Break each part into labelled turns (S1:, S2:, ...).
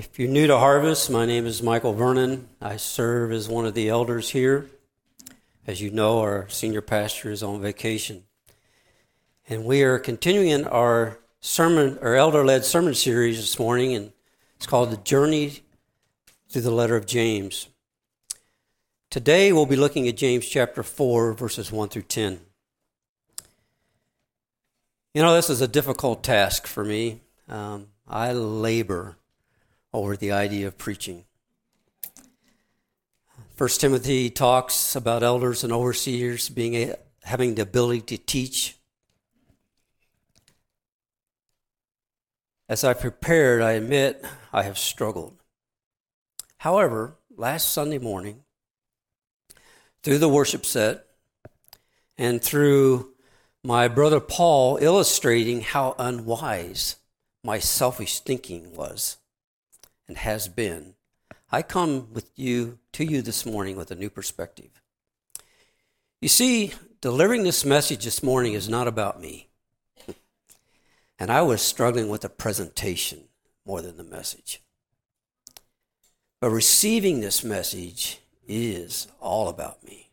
S1: If you're new to Harvest, my name is Michael Vernon. I serve as one of the elders here. As you know, our senior pastor is on vacation. And we are continuing our sermon, our elder led sermon series this morning, and it's called The Journey through the Letter of James. Today we'll be looking at James chapter 4, verses 1 through 10. You know, this is a difficult task for me. Um, I labor over the idea of preaching. First Timothy talks about elders and overseers being a, having the ability to teach. As I prepared, I admit I have struggled. However, last Sunday morning, through the worship set and through my brother Paul illustrating how unwise my selfish thinking was, and has been, I come with you to you this morning with a new perspective. You see, delivering this message this morning is not about me. And I was struggling with the presentation more than the message. But receiving this message is all about me.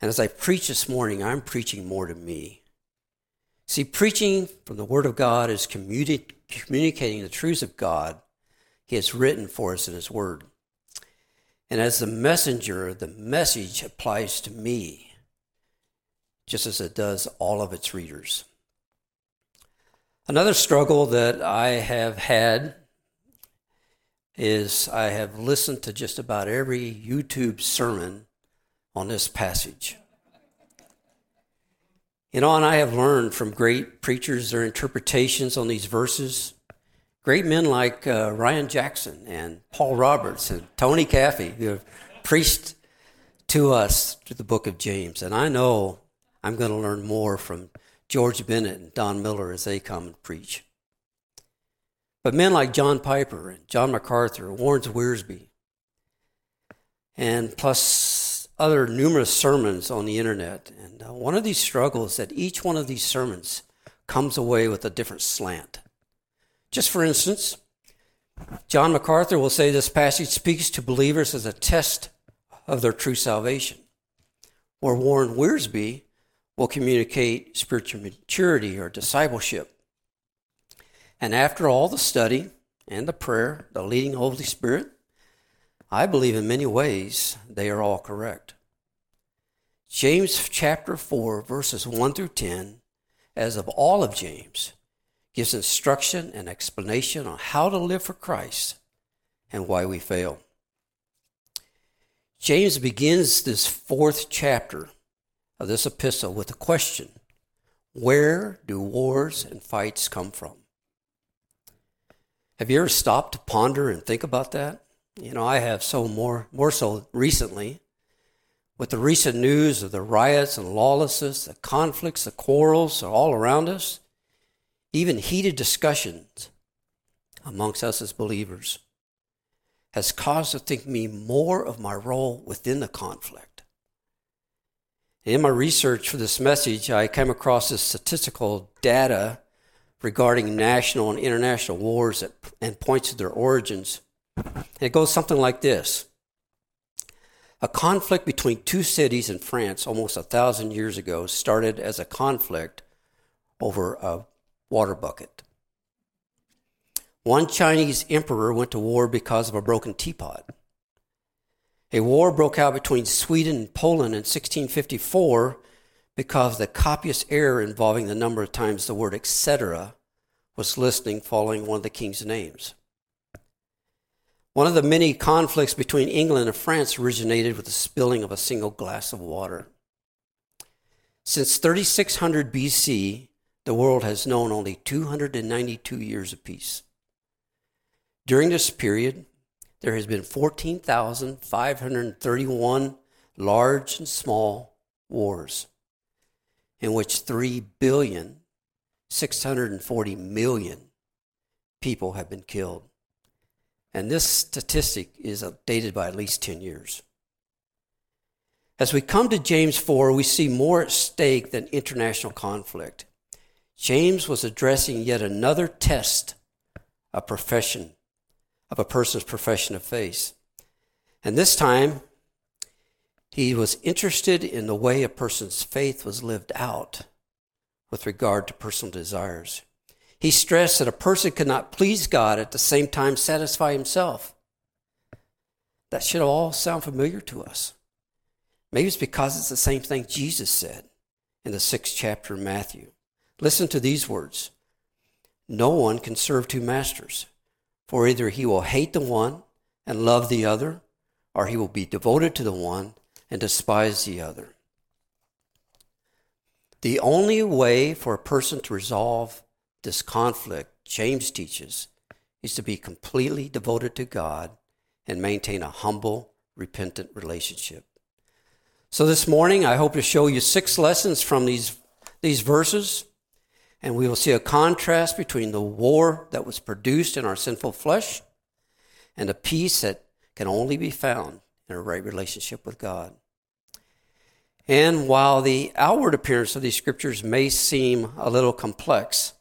S1: And as I preach this morning, I'm preaching more to me. See, preaching from the Word of God is communi- communicating the truths of God He has written for us in His Word. And as the messenger, the message applies to me, just as it does all of its readers. Another struggle that I have had is I have listened to just about every YouTube sermon on this passage. You know, and I have learned from great preachers their interpretations on these verses. Great men like uh, Ryan Jackson and Paul Roberts and Tony Caffey, who have preached to us through the book of James. And I know I'm going to learn more from George Bennett and Don Miller as they come and preach. But men like John Piper and John MacArthur, Warren Wiersbe, and plus other numerous sermons on the internet. And uh, one of these struggles that each one of these sermons comes away with a different slant. Just for instance, John MacArthur will say this passage speaks to believers as a test of their true salvation, where Warren Wiersbe will communicate spiritual maturity or discipleship. And after all the study and the prayer, the leading Holy Spirit, I believe in many ways they are all correct. James chapter 4, verses 1 through 10, as of all of James, gives instruction and explanation on how to live for Christ and why we fail. James begins this fourth chapter of this epistle with a question Where do wars and fights come from? Have you ever stopped to ponder and think about that? You know, I have so more, more so recently. With the recent news of the riots and lawlessness, the conflicts, the quarrels are all around us, even heated discussions amongst us as believers has caused to think me more of my role within the conflict. In my research for this message, I came across this statistical data regarding national and international wars and points to their origins. It goes something like this A conflict between two cities in France almost a thousand years ago started as a conflict over a water bucket. One Chinese emperor went to war because of a broken teapot. A war broke out between Sweden and Poland in 1654 because the copious error involving the number of times the word etc. was listing following one of the king's names. One of the many conflicts between England and France originated with the spilling of a single glass of water. Since 3600 BC, the world has known only 292 years of peace. During this period, there has been 14,531 large and small wars in which 3 billion 640 million people have been killed. And this statistic is dated by at least 10 years. As we come to James 4, we see more at stake than international conflict. James was addressing yet another test of profession of a person's profession of faith. And this time, he was interested in the way a person's faith was lived out with regard to personal desires. He stressed that a person could not please God at the same time satisfy himself. That should all sound familiar to us. Maybe it's because it's the same thing Jesus said in the sixth chapter of Matthew. Listen to these words No one can serve two masters, for either he will hate the one and love the other, or he will be devoted to the one and despise the other. The only way for a person to resolve this conflict, James teaches, is to be completely devoted to God and maintain a humble, repentant relationship. So this morning, I hope to show you six lessons from these, these verses, and we will see a contrast between the war that was produced in our sinful flesh and the peace that can only be found in a right relationship with God. And while the outward appearance of these scriptures may seem a little complex,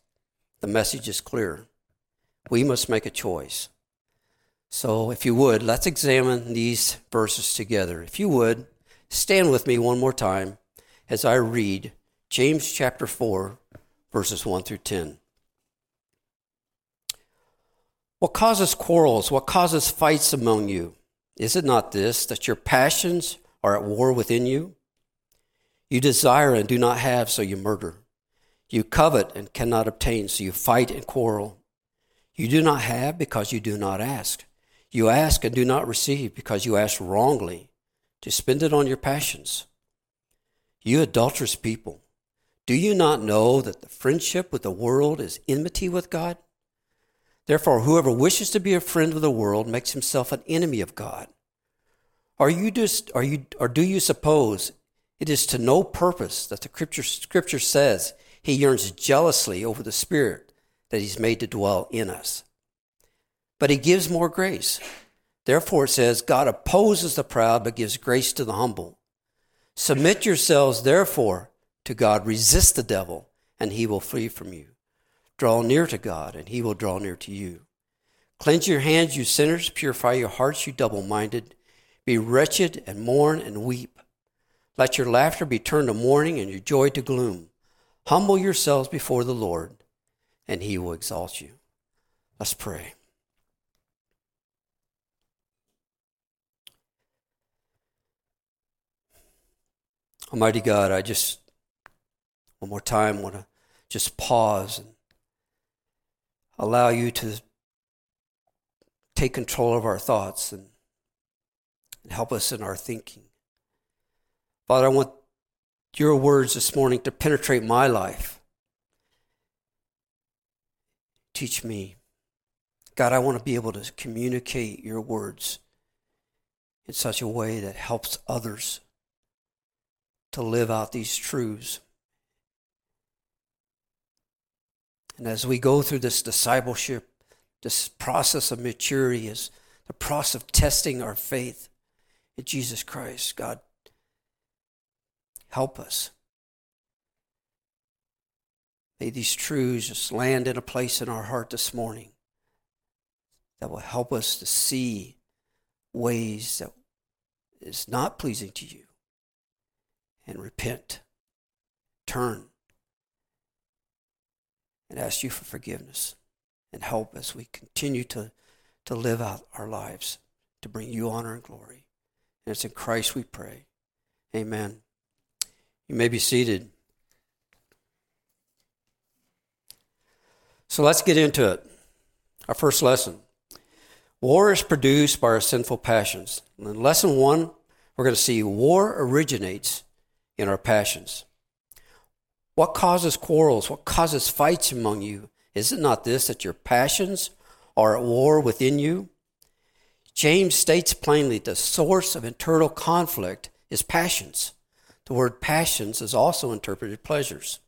S1: the message is clear. We must make a choice. So, if you would, let's examine these verses together. If you would, stand with me one more time as I read James chapter 4, verses 1 through 10. What causes quarrels? What causes fights among you? Is it not this, that your passions are at war within you? You desire and do not have, so you murder. You covet and cannot obtain, so you fight and quarrel. You do not have because you do not ask. You ask and do not receive because you ask wrongly to spend it on your passions. You adulterous people, do you not know that the friendship with the world is enmity with God? Therefore, whoever wishes to be a friend of the world makes himself an enemy of God. Are you just, are you, or do you suppose it is to no purpose that the scripture, scripture says he yearns jealously over the Spirit that he's made to dwell in us. But he gives more grace. Therefore, it says, God opposes the proud, but gives grace to the humble. Submit yourselves, therefore, to God. Resist the devil, and he will flee from you. Draw near to God, and he will draw near to you. Cleanse your hands, you sinners. Purify your hearts, you double minded. Be wretched and mourn and weep. Let your laughter be turned to mourning and your joy to gloom. Humble yourselves before the Lord, and he will exalt you. Let's pray. Almighty God, I just one more time want to just pause and allow you to take control of our thoughts and, help us in our thinking. Father, I want your words this morning to penetrate my life. Teach me. God, I want to be able to communicate your words in such a way that helps others to live out these truths. And as we go through this discipleship, this process of maturity is the process of testing our faith in Jesus Christ. God, Help us. May these truths just land in a place in our heart this morning that will help us to see ways that is not pleasing to you and repent, turn, and ask you for forgiveness and help as we continue to, to live out our lives to bring you honor and glory. And it's in Christ we pray. Amen. You may be seated. So let's get into it. Our first lesson War is produced by our sinful passions. In lesson one, we're going to see war originates in our passions. What causes quarrels? What causes fights among you? Is it not this that your passions are at war within you? James states plainly the source of internal conflict is passions. The word passions is also interpreted pleasures.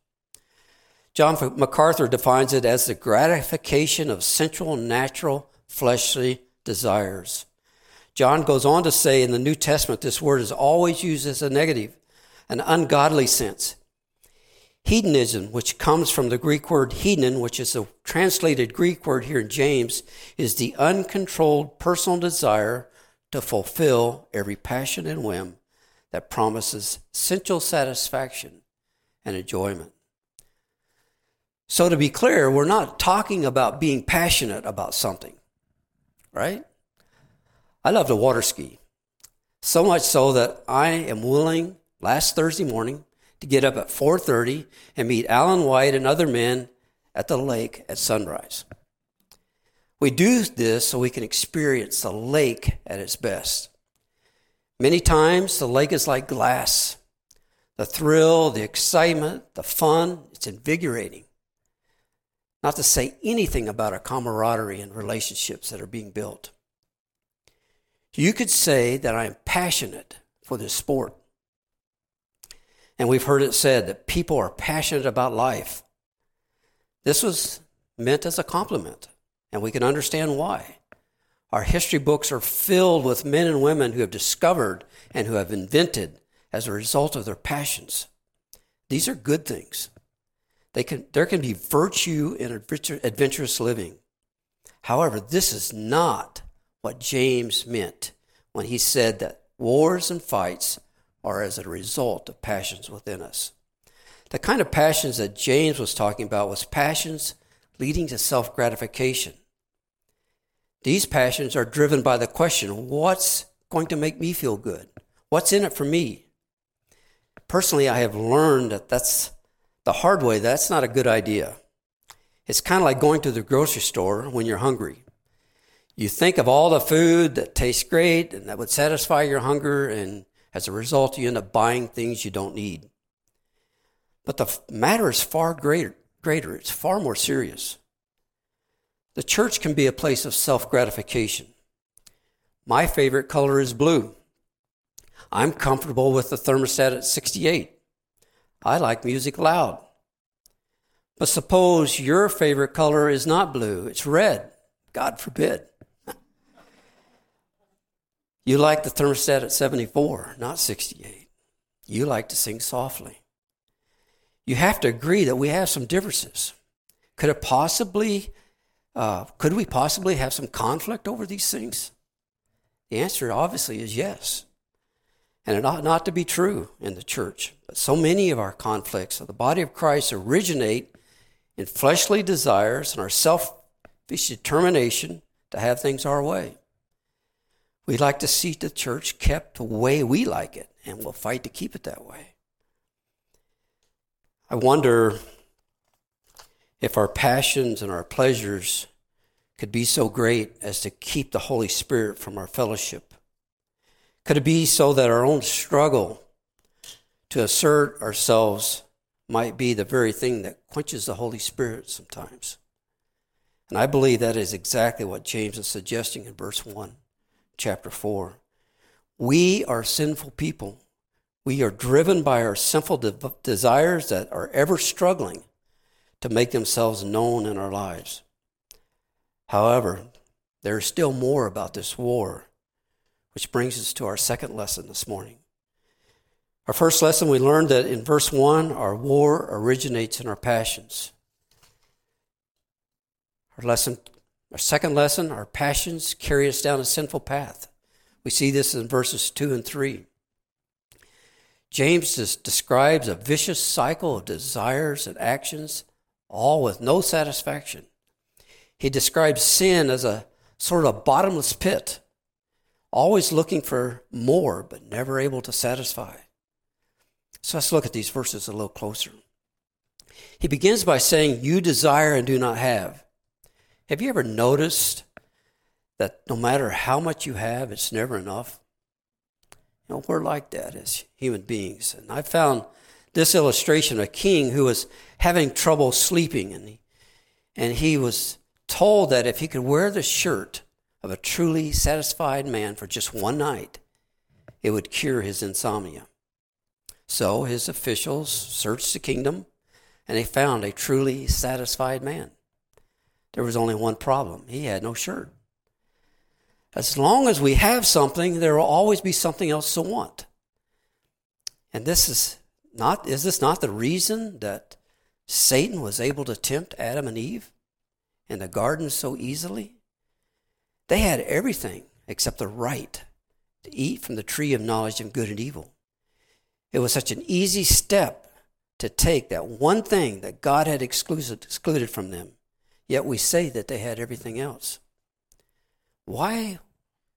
S1: John MacArthur defines it as the gratification of sensual, natural, fleshly desires. John goes on to say in the New Testament, this word is always used as a negative, an ungodly sense. Hedonism, which comes from the Greek word hedon, which is a translated Greek word here in James, is the uncontrolled personal desire to fulfill every passion and whim that promises sensual satisfaction and enjoyment. So, to be clear, we're not talking about being passionate about something, right? I love to water ski, so much so that I am willing last Thursday morning to get up at 4:30 and meet Alan White and other men at the lake at sunrise. We do this so we can experience the lake at its best. Many times the lake is like glass. The thrill, the excitement, the fun, it's invigorating. Not to say anything about our camaraderie and relationships that are being built. You could say that I am passionate for this sport. And we've heard it said that people are passionate about life. This was meant as a compliment, and we can understand why. Our history books are filled with men and women who have discovered and who have invented as a result of their passions. These are good things. They can, there can be virtue in adventurous living. However, this is not what James meant when he said that wars and fights are as a result of passions within us. The kind of passions that James was talking about was passions leading to self gratification. These passions are driven by the question what's going to make me feel good? What's in it for me? Personally, I have learned that that's the hard way, that's not a good idea. It's kind of like going to the grocery store when you're hungry. You think of all the food that tastes great and that would satisfy your hunger, and as a result, you end up buying things you don't need. But the matter is far greater, greater. It's far more serious. The church can be a place of self gratification. My favorite color is blue. I'm comfortable with the thermostat at 68. I like music loud. But suppose your favorite color is not blue, it's red. God forbid. you like the thermostat at 74, not 68. You like to sing softly. You have to agree that we have some differences. Could it possibly, uh, could we possibly have some conflict over these things? The answer obviously is yes. And it ought not to be true in the church. But so many of our conflicts of the body of Christ originate in fleshly desires and our selfish determination to have things our way. We like to see the church kept the way we like it, and we'll fight to keep it that way. I wonder if our passions and our pleasures could be so great as to keep the Holy Spirit from our fellowship could it be so that our own struggle to assert ourselves might be the very thing that quenches the Holy Spirit sometimes? And I believe that is exactly what James is suggesting in verse 1, chapter 4. We are sinful people. We are driven by our sinful de- desires that are ever struggling to make themselves known in our lives. However, there is still more about this war which brings us to our second lesson this morning. Our first lesson, we learned that in verse 1, our war originates in our passions. Our lesson, our second lesson, our passions carry us down a sinful path. We see this in verses 2 and 3. James describes a vicious cycle of desires and actions, all with no satisfaction. He describes sin as a sort of bottomless pit always looking for more, but never able to satisfy. So let's look at these verses a little closer. He begins by saying, You desire and do not have. Have you ever noticed that no matter how much you have, it's never enough? You know, we're like that as human beings. And I found this illustration of a king who was having trouble sleeping, and he, and he was told that if he could wear the shirt of a truly satisfied man for just one night, it would cure his insomnia. So his officials searched the kingdom and they found a truly satisfied man. There was only one problem he had no shirt. As long as we have something, there will always be something else to want. And this is not, is this not the reason that Satan was able to tempt Adam and Eve in the garden so easily? They had everything except the right to eat from the tree of knowledge of good and evil. It was such an easy step to take that one thing that God had excluded from them, yet we say that they had everything else. Why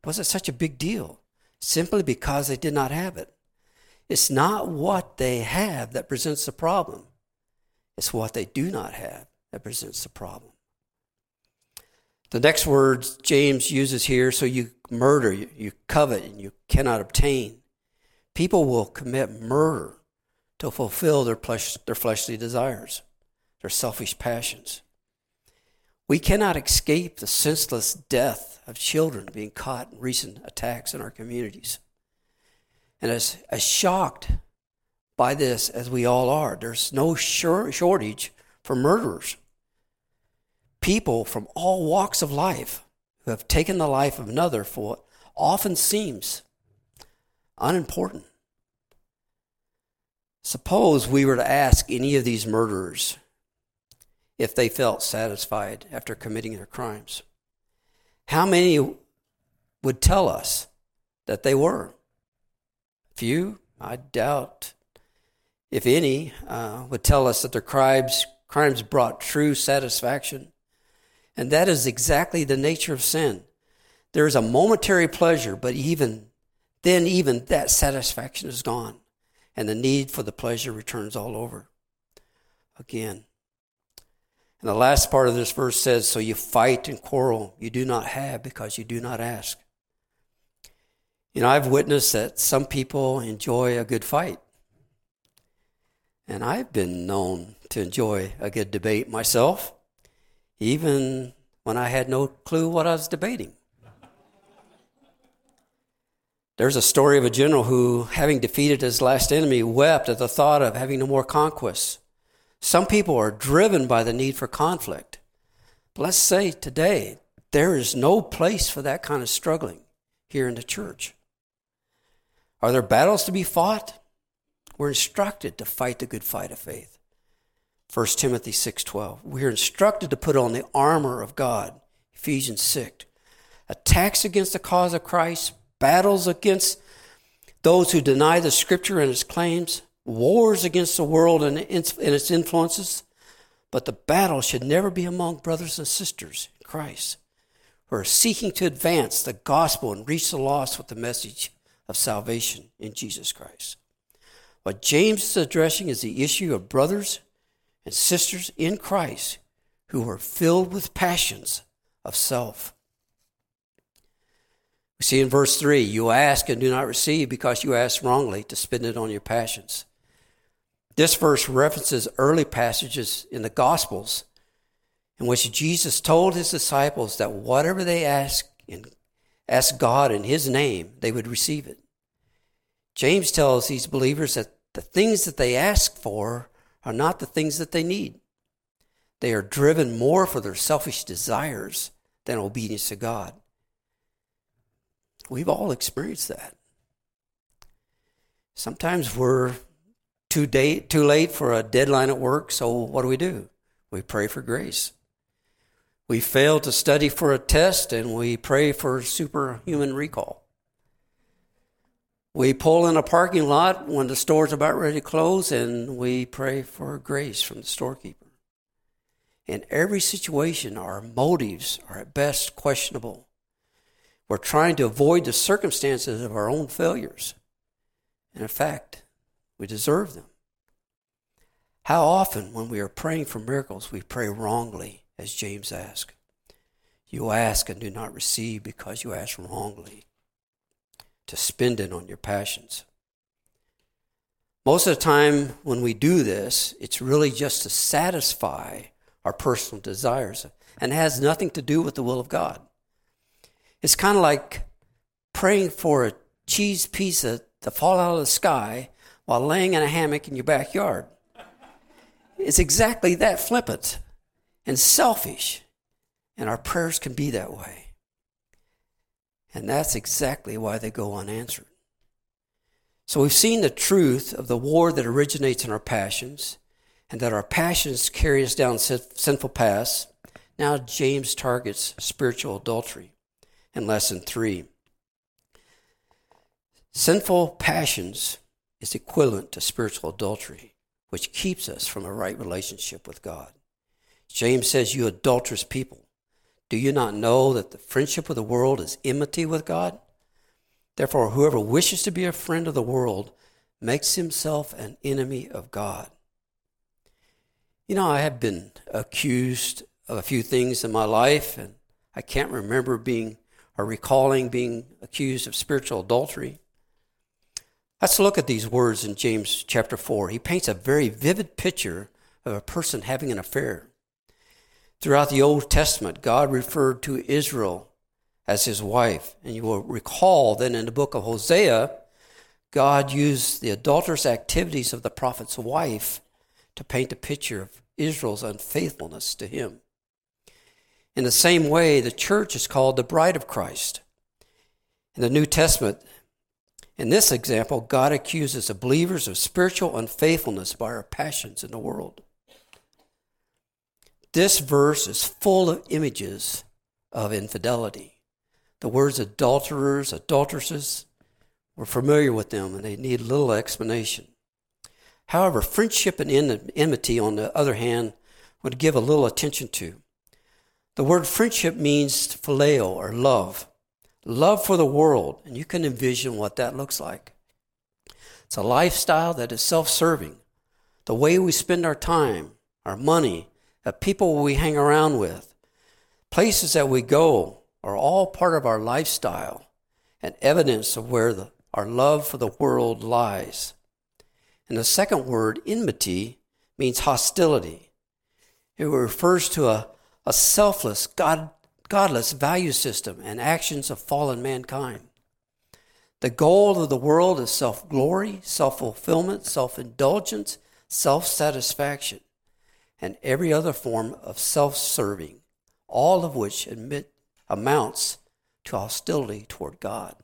S1: was it such a big deal? Simply because they did not have it. It's not what they have that presents the problem, it's what they do not have that presents the problem. The next words James uses here so you murder, you, you covet, and you cannot obtain. People will commit murder to fulfill their, flesh, their fleshly desires, their selfish passions. We cannot escape the senseless death of children being caught in recent attacks in our communities. And as, as shocked by this as we all are, there's no shortage for murderers. People from all walks of life who have taken the life of another for what often seems unimportant. Suppose we were to ask any of these murderers if they felt satisfied after committing their crimes. How many would tell us that they were? Few, I doubt, if any, uh, would tell us that their crimes, crimes brought true satisfaction. And that is exactly the nature of sin. There is a momentary pleasure, but even then, even that satisfaction is gone, and the need for the pleasure returns all over again. And the last part of this verse says, So you fight and quarrel. You do not have because you do not ask. You know, I've witnessed that some people enjoy a good fight. And I've been known to enjoy a good debate myself, even when I had no clue what I was debating. There's a story of a general who, having defeated his last enemy, wept at the thought of having no more conquests. Some people are driven by the need for conflict. But let's say today, there is no place for that kind of struggling here in the church. Are there battles to be fought? We're instructed to fight the good fight of faith. 1 Timothy 6:12. We're instructed to put on the armor of God. Ephesians 6. Attacks against the cause of Christ, battles against those who deny the scripture and its claims, wars against the world and its influences. But the battle should never be among brothers and sisters in Christ who are seeking to advance the gospel and reach the lost with the message of salvation in Jesus Christ. What James is addressing is the issue of brothers and sisters in Christ who are filled with passions of self. We see in verse 3 you ask and do not receive because you ask wrongly to spend it on your passions. This verse references early passages in the Gospels in which Jesus told his disciples that whatever they ask in, ask God in his name, they would receive it. James tells these believers that the things that they ask for are not the things that they need. They are driven more for their selfish desires than obedience to God. We've all experienced that. Sometimes we're too, day, too late for a deadline at work, so what do we do? We pray for grace. We fail to study for a test and we pray for superhuman recall. We pull in a parking lot when the store's about ready to close and we pray for grace from the storekeeper. In every situation, our motives are at best questionable. We're trying to avoid the circumstances of our own failures. And in fact, we deserve them. How often, when we are praying for miracles, we pray wrongly, as James asked. You ask and do not receive because you ask wrongly, to spend it on your passions. Most of the time, when we do this, it's really just to satisfy our personal desires and has nothing to do with the will of God. It's kind of like praying for a cheese pizza to fall out of the sky while laying in a hammock in your backyard. It's exactly that flippant and selfish. And our prayers can be that way. And that's exactly why they go unanswered. So we've seen the truth of the war that originates in our passions and that our passions carry us down sinful paths. Now James targets spiritual adultery in lesson three. Sinful passions is equivalent to spiritual adultery, which keeps us from a right relationship with God. James says, You adulterous people, do you not know that the friendship of the world is enmity with God? Therefore, whoever wishes to be a friend of the world makes himself an enemy of God. You know, I have been accused of a few things in my life, and I can't remember being or recalling being accused of spiritual adultery. Let's look at these words in James chapter 4. He paints a very vivid picture of a person having an affair. Throughout the Old Testament, God referred to Israel as his wife. And you will recall that in the book of Hosea, God used the adulterous activities of the prophet's wife to paint a picture of Israel's unfaithfulness to him. In the same way, the church is called the bride of Christ. In the New Testament, in this example, God accuses the believers of spiritual unfaithfulness by our passions in the world. This verse is full of images of infidelity. The words adulterers, adulteresses, we're familiar with them and they need little explanation. However, friendship and enmity, on the other hand, would give a little attention to. The word friendship means phileo or love, love for the world, and you can envision what that looks like. It's a lifestyle that is self serving. The way we spend our time, our money, the people we hang around with, places that we go are all part of our lifestyle and evidence of where the, our love for the world lies. And the second word, enmity, means hostility. It refers to a a selfless, God, godless value system and actions of fallen mankind. The goal of the world is self glory, self fulfillment, self indulgence, self satisfaction, and every other form of self serving, all of which admit, amounts to hostility toward God.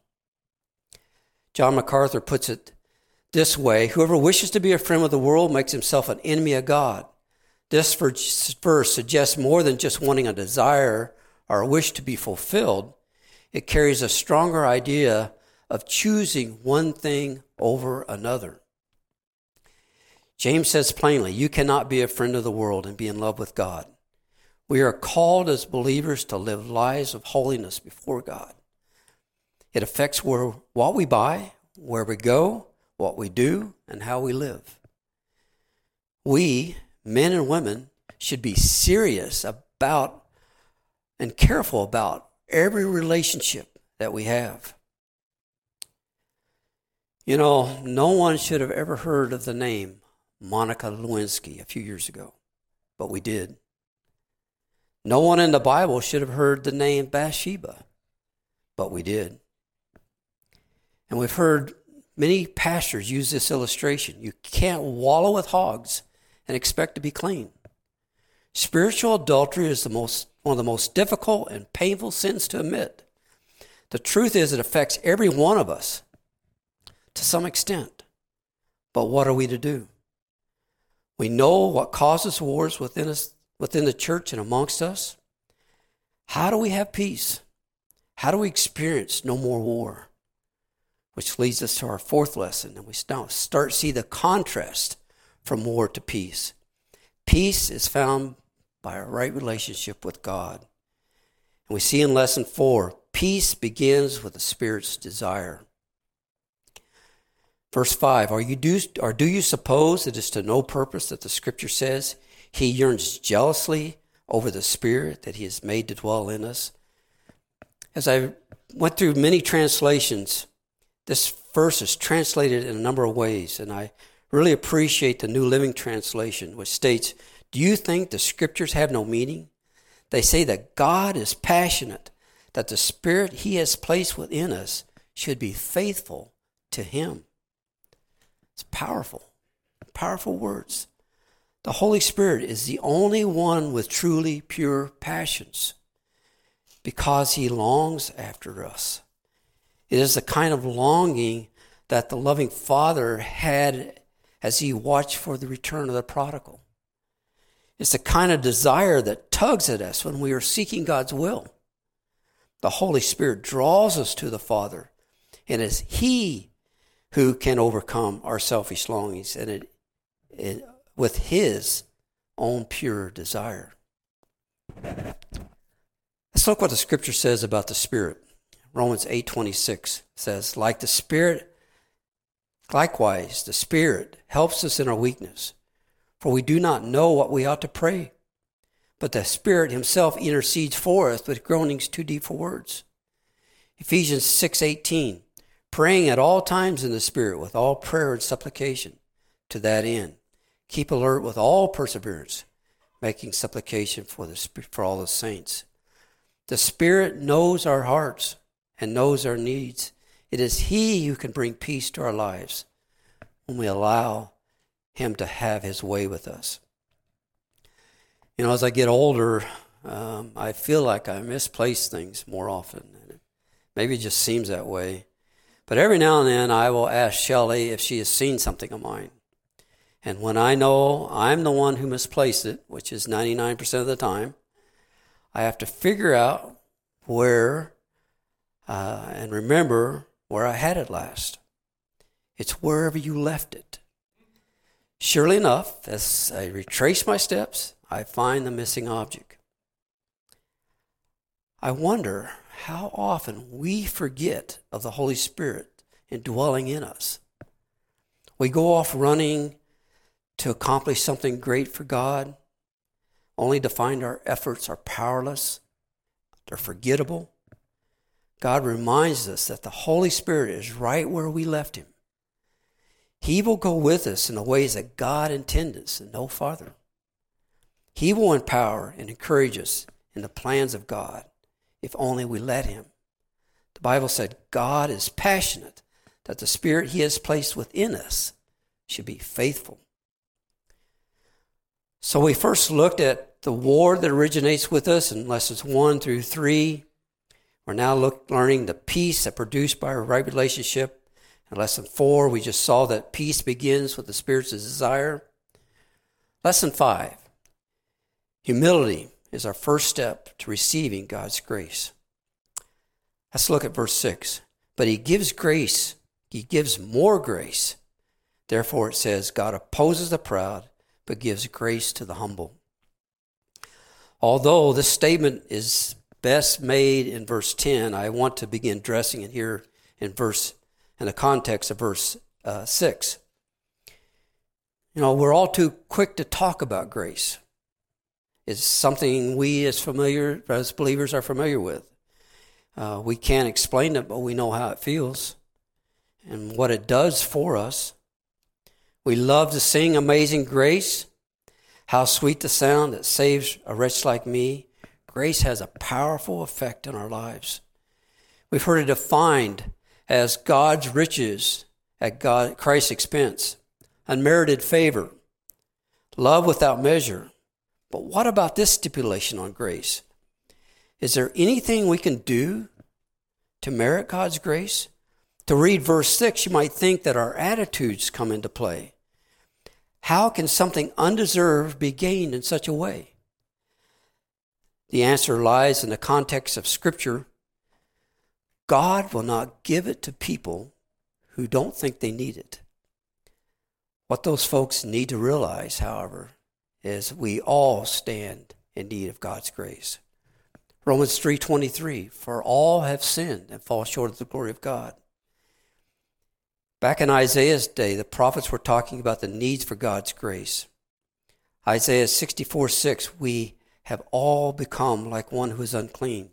S1: John MacArthur puts it this way Whoever wishes to be a friend of the world makes himself an enemy of God. This verse suggests more than just wanting a desire or a wish to be fulfilled. It carries a stronger idea of choosing one thing over another. James says plainly, You cannot be a friend of the world and be in love with God. We are called as believers to live lives of holiness before God. It affects where, what we buy, where we go, what we do, and how we live. We, men and women should be serious about and careful about every relationship that we have. You know, no one should have ever heard of the name Monica Lewinsky a few years ago, but we did. No one in the Bible should have heard the name Bathsheba, but we did. And we've heard many pastors use this illustration. You can't wallow with hogs and expect to be clean. Spiritual adultery is the most, one of the most difficult and painful sins to admit. The truth is, it affects every one of us to some extent. But what are we to do? We know what causes wars within us, within the church and amongst us. How do we have peace? How do we experience no more war? Which leads us to our fourth lesson, and we start see the contrast from war to peace. Peace is found by a right relationship with God. And we see in lesson four, peace begins with the Spirit's desire. Verse 5 Are you do, or do you suppose it is to no purpose that the scripture says he yearns jealously over the Spirit that he has made to dwell in us? As I went through many translations, this verse is translated in a number of ways, and I really appreciate the New Living Translation, which states, Do you think the scriptures have no meaning? They say that God is passionate, that the Spirit He has placed within us should be faithful to Him. It's powerful, powerful words. The Holy Spirit is the only one with truly pure passions because He longs after us. It is the kind of longing that the loving Father had as he watched for the return of the prodigal. It's the kind of desire that tugs at us when we are seeking God's will. The Holy Spirit draws us to the Father, and it's He who can overcome our selfish longings and it, it, with His own pure desire. Let's look what the Scripture says about the Spirit. Romans 8:26 says, "Like the Spirit, likewise the Spirit helps us in our weakness, for we do not know what we ought to pray, but the Spirit himself intercedes for us with groanings too deep for words." Ephesians 6:18, praying at all times in the Spirit with all prayer and supplication. To that end, keep alert with all perseverance, making supplication for the for all the saints. The Spirit knows our hearts and knows our needs. It is He who can bring peace to our lives when we allow Him to have His way with us. You know, as I get older, um, I feel like I misplace things more often. Maybe it just seems that way. But every now and then I will ask Shelley if she has seen something of mine. And when I know I'm the one who misplaced it, which is 99% of the time, I have to figure out where uh, and remember where I had it last. It's wherever you left it. Surely enough, as I retrace my steps, I find the missing object. I wonder how often we forget of the Holy Spirit indwelling in us. We go off running to accomplish something great for God, only to find our efforts are powerless, they're forgettable, God reminds us that the Holy Spirit is right where we left him. He will go with us in the ways that God intends us and no farther. He will empower and encourage us in the plans of God if only we let him. The Bible said God is passionate that the Spirit he has placed within us should be faithful. So we first looked at the war that originates with us in lessons 1 through 3. We're now look, learning the peace that produced by a right relationship. In lesson four, we just saw that peace begins with the Spirit's desire. Lesson five humility is our first step to receiving God's grace. Let's look at verse 6. But he gives grace, he gives more grace. Therefore, it says, God opposes the proud, but gives grace to the humble. Although this statement is best made in verse 10, I want to begin dressing it here in verse in the context of verse uh, 6. You know, we're all too quick to talk about grace. It's something we as familiar as believers are familiar with. Uh, we can't explain it, but we know how it feels and what it does for us. We love to sing Amazing Grace. How sweet the sound that saves a wretch like me. Grace has a powerful effect in our lives. We've heard it defined as God's riches at God, Christ's expense, unmerited favor, love without measure. But what about this stipulation on grace? Is there anything we can do to merit God's grace? To read verse 6, you might think that our attitudes come into play. How can something undeserved be gained in such a way? The answer lies in the context of Scripture. God will not give it to people who don't think they need it. What those folks need to realize, however, is we all stand in need of God's grace. Romans 3:23 For all have sinned and fall short of the glory of God. Back in Isaiah's day, the prophets were talking about the needs for God's grace. Isaiah 64:6 we have all become like one who is unclean,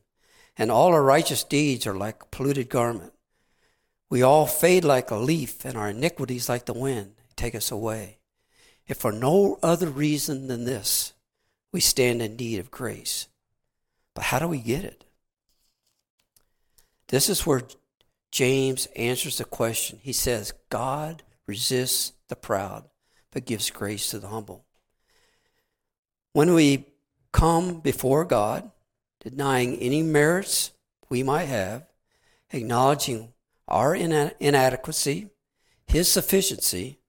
S1: and all our righteous deeds are like a polluted garment. We all fade like a leaf, and our iniquities, like the wind, take us away. If for no other reason than this, we stand in need of grace. But how do we get it? This is where James answers the question. He says, God resists the proud, but gives grace to the humble. When we come before God, denying any merits we might have, acknowledging our inadequacy His sufficiency,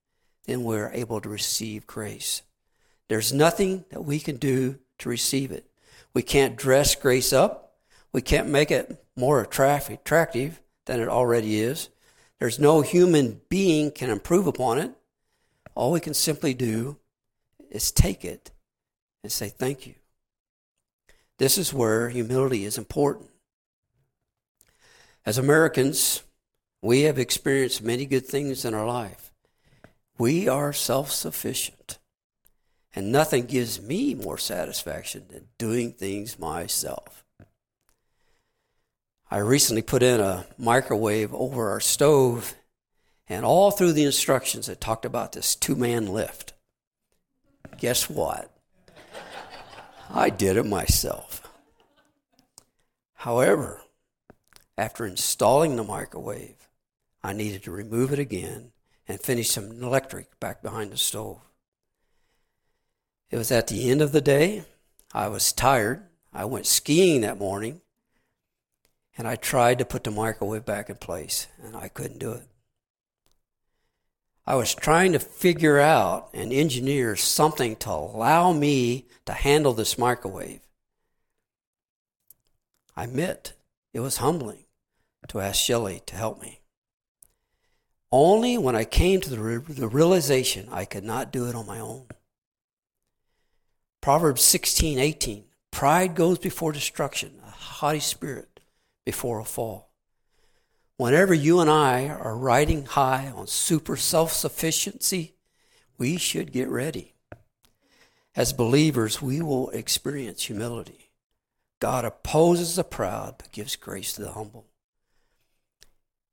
S1: then we're able to receive grace. There's nothing that we can do to receive it. We can't dress grace up. We can't make it more attractive than it already is. There's no human being can improve upon it. All we can simply do is take it and say thank you. This is where humility is important. As Americans, we have experienced many good things in our life. We are self sufficient. And nothing gives me more satisfaction than doing things myself. I recently put in a microwave over our stove, and all through the instructions it talked about this two man lift. Guess what? I did it myself. However, after installing the microwave, I needed to remove it again and finish some electric back behind the stove. It was at the end of the day. I was tired. I went skiing that morning and I tried to put the microwave back in place and I couldn't do it. I was trying to figure out and engineer something to allow me to handle this microwave. I admit it was humbling to ask Shelley to help me. Only when I came to the, re- the realization I could not do it on my own. Proverbs 16, 18. Pride goes before destruction, a haughty spirit before a fall. Whenever you and I are riding high on super self sufficiency, we should get ready. As believers, we will experience humility. God opposes the proud but gives grace to the humble.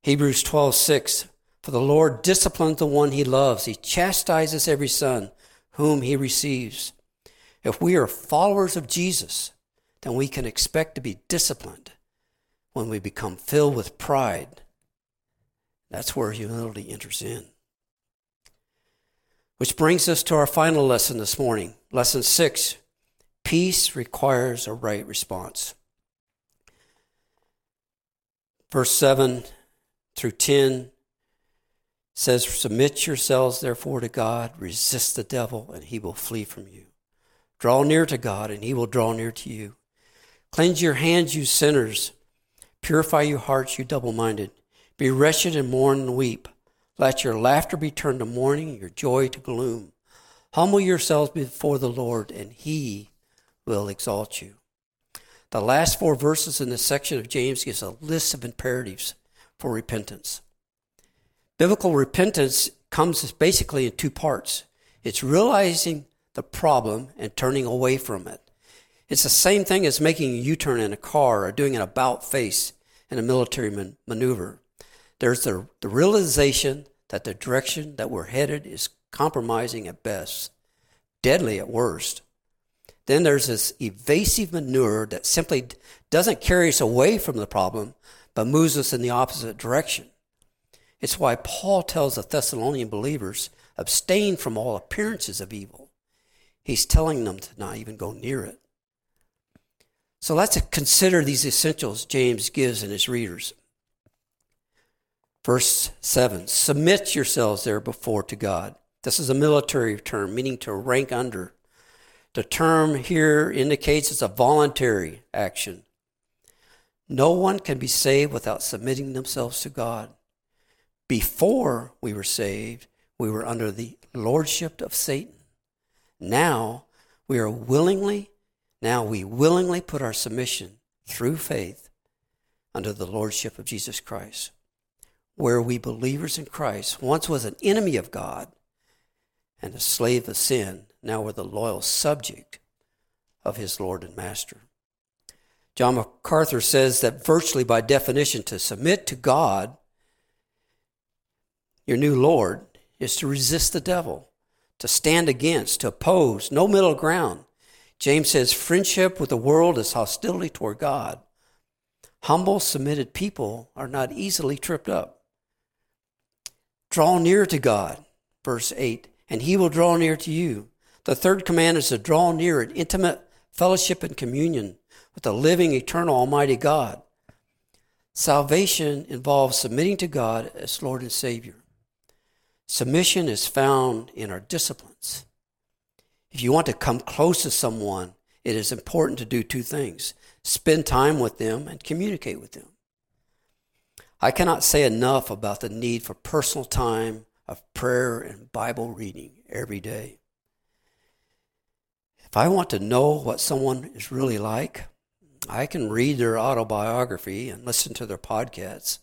S1: Hebrews 12, 6. For the Lord disciplines the one he loves. He chastises every son whom he receives. If we are followers of Jesus, then we can expect to be disciplined when we become filled with pride. That's where humility enters in. Which brings us to our final lesson this morning. Lesson six Peace requires a right response. Verse 7 through 10 says, Submit yourselves therefore to God, resist the devil, and he will flee from you. Draw near to God, and he will draw near to you. Cleanse your hands, you sinners. Purify your hearts, you double minded. Be wretched and mourn and weep. Let your laughter be turned to mourning, your joy to gloom. Humble yourselves before the Lord, and he will exalt you. The last four verses in this section of James gives a list of imperatives for repentance. Biblical repentance comes basically in two parts. It's realizing the problem and turning away from it. It's the same thing as making a U turn in a car or doing an about face in a military man- maneuver. There's the, the realization that the direction that we're headed is compromising at best, deadly at worst. Then there's this evasive maneuver that simply doesn't carry us away from the problem, but moves us in the opposite direction. It's why Paul tells the Thessalonian believers abstain from all appearances of evil. He's telling them to not even go near it. So let's consider these essentials James gives in his readers. Verse 7 Submit yourselves there before to God. This is a military term, meaning to rank under. The term here indicates it's a voluntary action. No one can be saved without submitting themselves to God. Before we were saved, we were under the lordship of Satan. Now we are willingly, now we willingly put our submission through faith under the lordship of Jesus Christ. Where we believers in Christ once was an enemy of God and a slave of sin, now we're the loyal subject of his Lord and Master. John MacArthur says that virtually by definition, to submit to God, your new Lord, is to resist the devil to stand against, to oppose, no middle ground. James says friendship with the world is hostility toward God. Humble, submitted people are not easily tripped up. Draw near to God, verse 8, and he will draw near to you. The third command is to draw near in intimate fellowship and communion with the living, eternal, almighty God. Salvation involves submitting to God as Lord and Savior. Submission is found in our disciplines. If you want to come close to someone, it is important to do two things spend time with them and communicate with them. I cannot say enough about the need for personal time of prayer and Bible reading every day. If I want to know what someone is really like, I can read their autobiography and listen to their podcasts.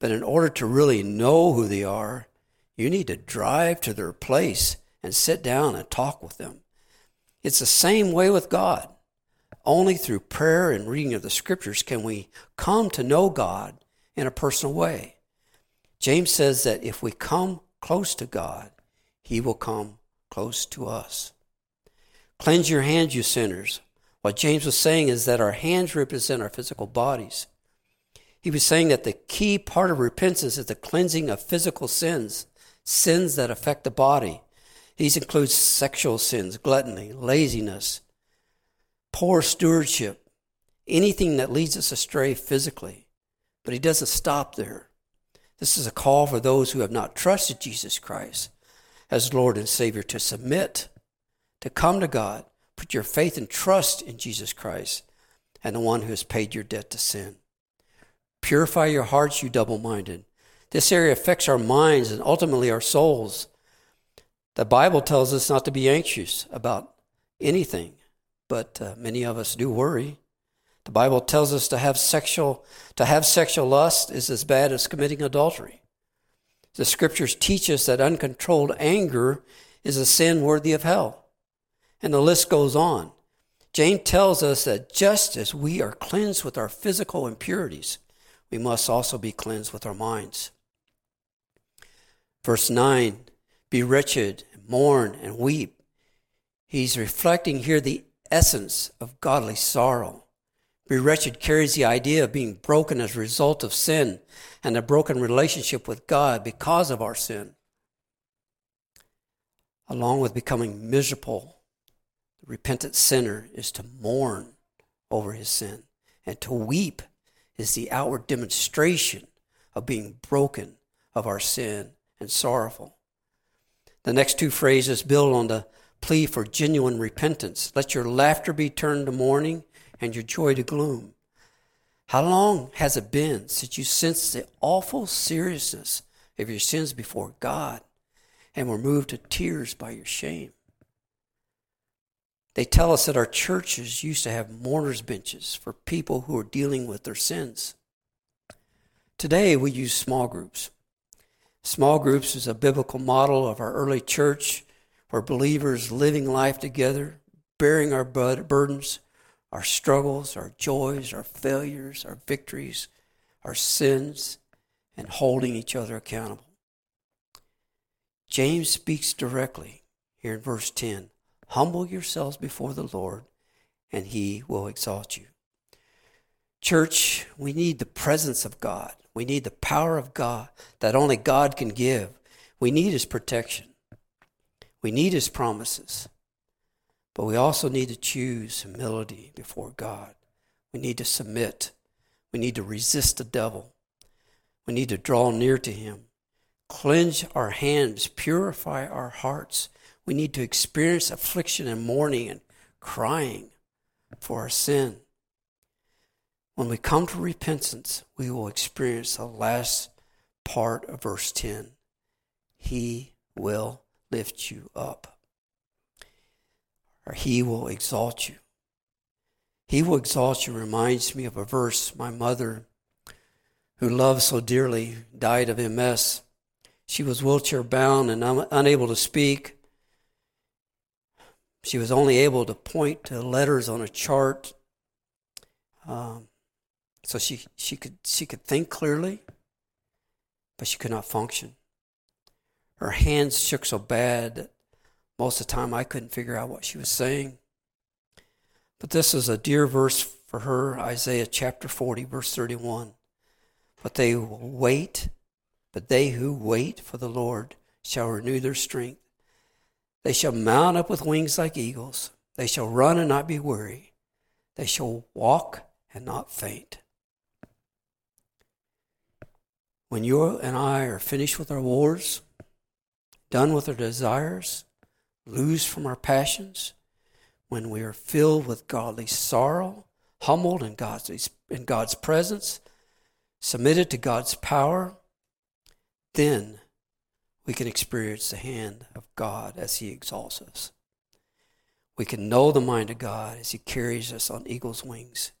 S1: But in order to really know who they are, you need to drive to their place and sit down and talk with them. It's the same way with God. Only through prayer and reading of the scriptures can we come to know God in a personal way. James says that if we come close to God, he will come close to us. Cleanse your hands, you sinners. What James was saying is that our hands represent our physical bodies. He was saying that the key part of repentance is the cleansing of physical sins, sins that affect the body. These include sexual sins, gluttony, laziness, poor stewardship, anything that leads us astray physically. But he doesn't stop there. This is a call for those who have not trusted Jesus Christ as Lord and Savior to submit, to come to God, put your faith and trust in Jesus Christ and the one who has paid your debt to sin. Purify your hearts, you double minded. This area affects our minds and ultimately our souls. The Bible tells us not to be anxious about anything, but uh, many of us do worry. The Bible tells us to have sexual to have sexual lust is as bad as committing adultery. The scriptures teach us that uncontrolled anger is a sin worthy of hell. And the list goes on. James tells us that just as we are cleansed with our physical impurities, we must also be cleansed with our minds. Verse 9 Be wretched, mourn, and weep. He's reflecting here the essence of godly sorrow. Be wretched carries the idea of being broken as a result of sin and a broken relationship with God because of our sin. Along with becoming miserable, the repentant sinner is to mourn over his sin, and to weep is the outward demonstration of being broken of our sin and sorrowful. The next two phrases build on the plea for genuine repentance. Let your laughter be turned to mourning and your joy to gloom. How long has it been since you sensed the awful seriousness of your sins before God and were moved to tears by your shame? They tell us that our churches used to have mourners' benches for people who are dealing with their sins. Today, we use small groups. Small groups is a biblical model of our early church where believers living life together, bearing our burdens, our struggles, our joys, our failures, our victories, our sins, and holding each other accountable. James speaks directly here in verse 10 Humble yourselves before the Lord, and he will exalt you. Church, we need the presence of God. We need the power of God that only God can give. We need his protection. We need his promises. But we also need to choose humility before God. We need to submit. We need to resist the devil. We need to draw near to him. Cleanse our hands, purify our hearts. We need to experience affliction and mourning and crying for our sin. When we come to repentance, we will experience the last part of verse 10. He will lift you up, or He will exalt you. He will exalt you reminds me of a verse my mother, who loved so dearly, died of MS. She was wheelchair bound and un- unable to speak. She was only able to point to letters on a chart. Um, so she, she, could, she could think clearly, but she could not function her hands shook so bad that most of the time I couldn't figure out what she was saying. But this is a dear verse for her, Isaiah chapter 40, verse 31. But they will wait, but they who wait for the Lord shall renew their strength. They shall mount up with wings like eagles. They shall run and not be weary. They shall walk and not faint. When you and I are finished with our wars, done with our desires, loose from our passions, when we are filled with godly sorrow, humbled in God's, in God's presence, submitted to God's power, then we can experience the hand of God as He exalts us. We can know the mind of God as He carries us on eagle's wings.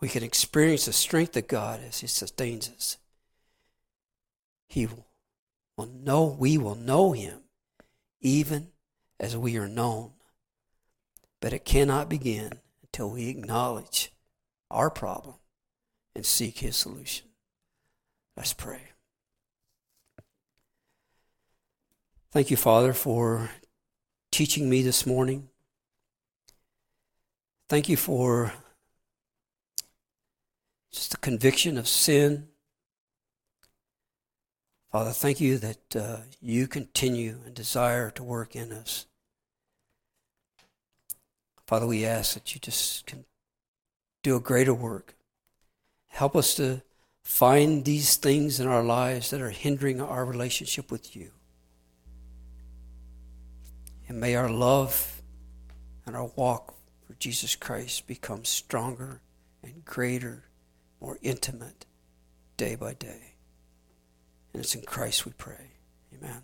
S1: We can experience the strength of God as He sustains us. He will, will know, we will know Him even as we are known. But it cannot begin until we acknowledge our problem and seek His solution. Let's pray. Thank you, Father, for teaching me this morning. Thank you for just the conviction of sin. Father, thank you that uh, you continue and desire to work in us. Father, we ask that you just can do a greater work. Help us to find these things in our lives that are hindering our relationship with you. And may our love and our walk for Jesus Christ become stronger and greater, more intimate day by day. And it's in Christ we pray. Amen.